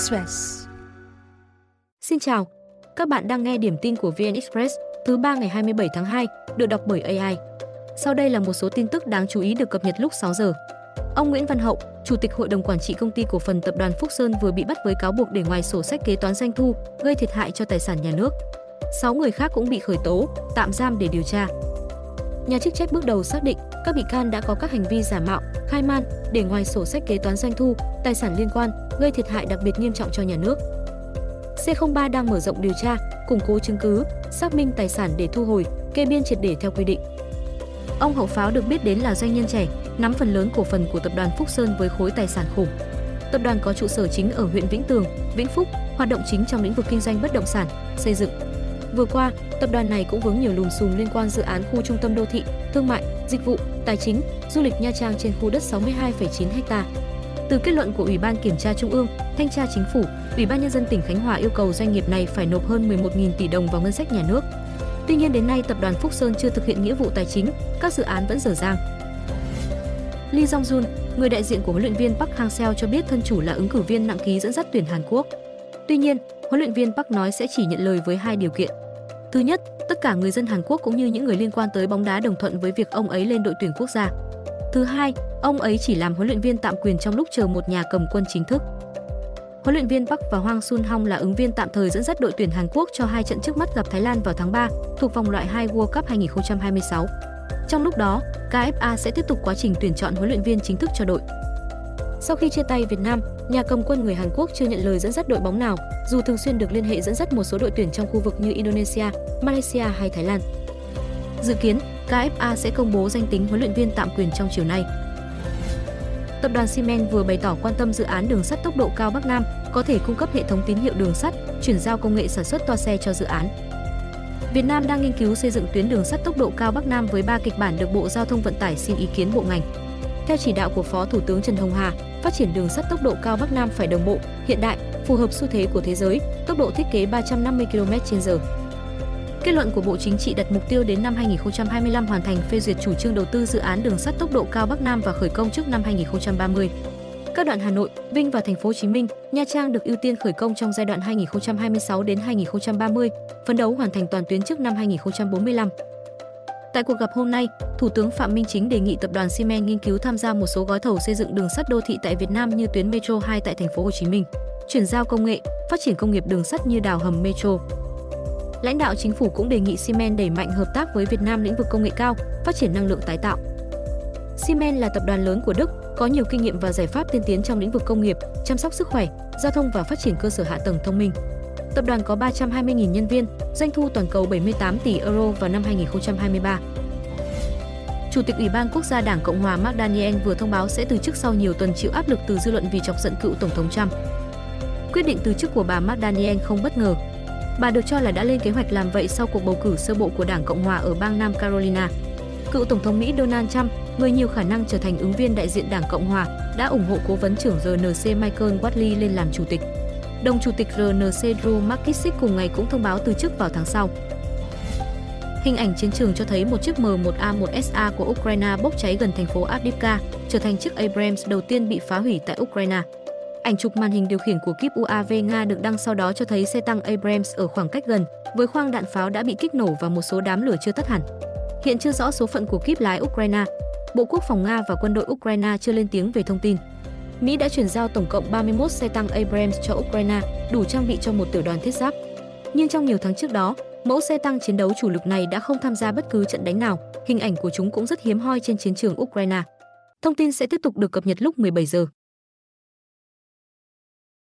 Express. Xin chào, các bạn đang nghe điểm tin của VN Express thứ ba ngày 27 tháng 2, được đọc bởi AI. Sau đây là một số tin tức đáng chú ý được cập nhật lúc 6 giờ. Ông Nguyễn Văn Hậu, Chủ tịch Hội đồng Quản trị Công ty Cổ phần Tập đoàn Phúc Sơn vừa bị bắt với cáo buộc để ngoài sổ sách kế toán doanh thu, gây thiệt hại cho tài sản nhà nước. 6 người khác cũng bị khởi tố, tạm giam để điều tra. Nhà chức trách bước đầu xác định các bị can đã có các hành vi giả mạo, khai man để ngoài sổ sách kế toán doanh thu, tài sản liên quan, gây thiệt hại đặc biệt nghiêm trọng cho nhà nước. C03 đang mở rộng điều tra, củng cố chứng cứ, xác minh tài sản để thu hồi, kê biên triệt để theo quy định. Ông Hậu Pháo được biết đến là doanh nhân trẻ, nắm phần lớn cổ phần của tập đoàn Phúc Sơn với khối tài sản khủng. Tập đoàn có trụ sở chính ở huyện Vĩnh Tường, Vĩnh Phúc, hoạt động chính trong lĩnh vực kinh doanh bất động sản, xây dựng. Vừa qua, tập đoàn này cũng vướng nhiều lùm xùm liên quan dự án khu trung tâm đô thị, thương mại, dịch vụ, tài chính, du lịch Nha Trang trên khu đất 62,9 ha. Từ kết luận của Ủy ban Kiểm tra Trung ương, Thanh tra Chính phủ, Ủy ban nhân dân tỉnh Khánh Hòa yêu cầu doanh nghiệp này phải nộp hơn 11.000 tỷ đồng vào ngân sách nhà nước. Tuy nhiên đến nay tập đoàn Phúc Sơn chưa thực hiện nghĩa vụ tài chính, các dự án vẫn dở dang. Lee Jong Jun, người đại diện của huấn luyện viên Park Hang-seo cho biết thân chủ là ứng cử viên nặng ký dẫn dắt tuyển Hàn Quốc. Tuy nhiên, huấn luyện viên Park nói sẽ chỉ nhận lời với hai điều kiện. Thứ nhất, tất cả người dân Hàn Quốc cũng như những người liên quan tới bóng đá đồng thuận với việc ông ấy lên đội tuyển quốc gia. Thứ hai, ông ấy chỉ làm huấn luyện viên tạm quyền trong lúc chờ một nhà cầm quân chính thức. Huấn luyện viên Park và Hwang Sun Hong là ứng viên tạm thời dẫn dắt đội tuyển Hàn Quốc cho hai trận trước mắt gặp Thái Lan vào tháng 3 thuộc vòng loại 2 World Cup 2026. Trong lúc đó, KFA sẽ tiếp tục quá trình tuyển chọn huấn luyện viên chính thức cho đội. Sau khi chia tay Việt Nam, nhà cầm quân người Hàn Quốc chưa nhận lời dẫn dắt đội bóng nào, dù thường xuyên được liên hệ dẫn dắt một số đội tuyển trong khu vực như Indonesia, Malaysia hay Thái Lan. Dự kiến, KFA sẽ công bố danh tính huấn luyện viên tạm quyền trong chiều nay. Tập đoàn Siemens vừa bày tỏ quan tâm dự án đường sắt tốc độ cao Bắc Nam có thể cung cấp hệ thống tín hiệu đường sắt, chuyển giao công nghệ sản xuất toa xe cho dự án. Việt Nam đang nghiên cứu xây dựng tuyến đường sắt tốc độ cao Bắc Nam với 3 kịch bản được Bộ Giao thông Vận tải xin ý kiến bộ ngành. Theo chỉ đạo của Phó Thủ tướng Trần Hồng Hà, phát triển đường sắt tốc độ cao Bắc Nam phải đồng bộ, hiện đại, phù hợp xu thế của thế giới, tốc độ thiết kế 350 km/h. Kết luận của Bộ Chính trị đặt mục tiêu đến năm 2025 hoàn thành phê duyệt chủ trương đầu tư dự án đường sắt tốc độ cao Bắc Nam và khởi công trước năm 2030. Các đoạn Hà Nội, Vinh và Thành phố Hồ Chí Minh, Nha Trang được ưu tiên khởi công trong giai đoạn 2026 đến 2030, phấn đấu hoàn thành toàn tuyến trước năm 2045. Tại cuộc gặp hôm nay, Thủ tướng Phạm Minh Chính đề nghị tập đoàn Xi nghiên cứu tham gia một số gói thầu xây dựng đường sắt đô thị tại Việt Nam như tuyến Metro 2 tại thành phố Hồ Chí Minh, chuyển giao công nghệ, phát triển công nghiệp đường sắt như đào hầm Metro. Lãnh đạo chính phủ cũng đề nghị Siemens đẩy mạnh hợp tác với Việt Nam lĩnh vực công nghệ cao, phát triển năng lượng tái tạo. Siemens là tập đoàn lớn của Đức, có nhiều kinh nghiệm và giải pháp tiên tiến trong lĩnh vực công nghiệp, chăm sóc sức khỏe, giao thông và phát triển cơ sở hạ tầng thông minh. Tập đoàn có 320.000 nhân viên, doanh thu toàn cầu 78 tỷ euro vào năm 2023. Chủ tịch Ủy ban Quốc gia Đảng Cộng hòa Mark Daniel vừa thông báo sẽ từ chức sau nhiều tuần chịu áp lực từ dư luận vì chọc giận cựu Tổng thống Trump. Quyết định từ chức của bà Mark Daniel không bất ngờ. Bà được cho là đã lên kế hoạch làm vậy sau cuộc bầu cử sơ bộ của Đảng Cộng hòa ở bang Nam Carolina. Cựu Tổng thống Mỹ Donald Trump, người nhiều khả năng trở thành ứng viên đại diện Đảng Cộng hòa, đã ủng hộ cố vấn trưởng RNC Michael Watley lên làm chủ tịch. Đồng chủ tịch RNC Drew McKissick cùng ngày cũng thông báo từ chức vào tháng sau. Hình ảnh chiến trường cho thấy một chiếc M1A1SA của Ukraine bốc cháy gần thành phố Avdiivka, trở thành chiếc Abrams đầu tiên bị phá hủy tại Ukraine. Ảnh chụp màn hình điều khiển của kíp UAV Nga được đăng sau đó cho thấy xe tăng Abrams ở khoảng cách gần, với khoang đạn pháo đã bị kích nổ và một số đám lửa chưa tắt hẳn. Hiện chưa rõ số phận của kíp lái Ukraine. Bộ Quốc phòng Nga và quân đội Ukraine chưa lên tiếng về thông tin. Mỹ đã chuyển giao tổng cộng 31 xe tăng Abrams cho Ukraine, đủ trang bị cho một tiểu đoàn thiết giáp. Nhưng trong nhiều tháng trước đó, mẫu xe tăng chiến đấu chủ lực này đã không tham gia bất cứ trận đánh nào, hình ảnh của chúng cũng rất hiếm hoi trên chiến trường Ukraine. Thông tin sẽ tiếp tục được cập nhật lúc 17 giờ.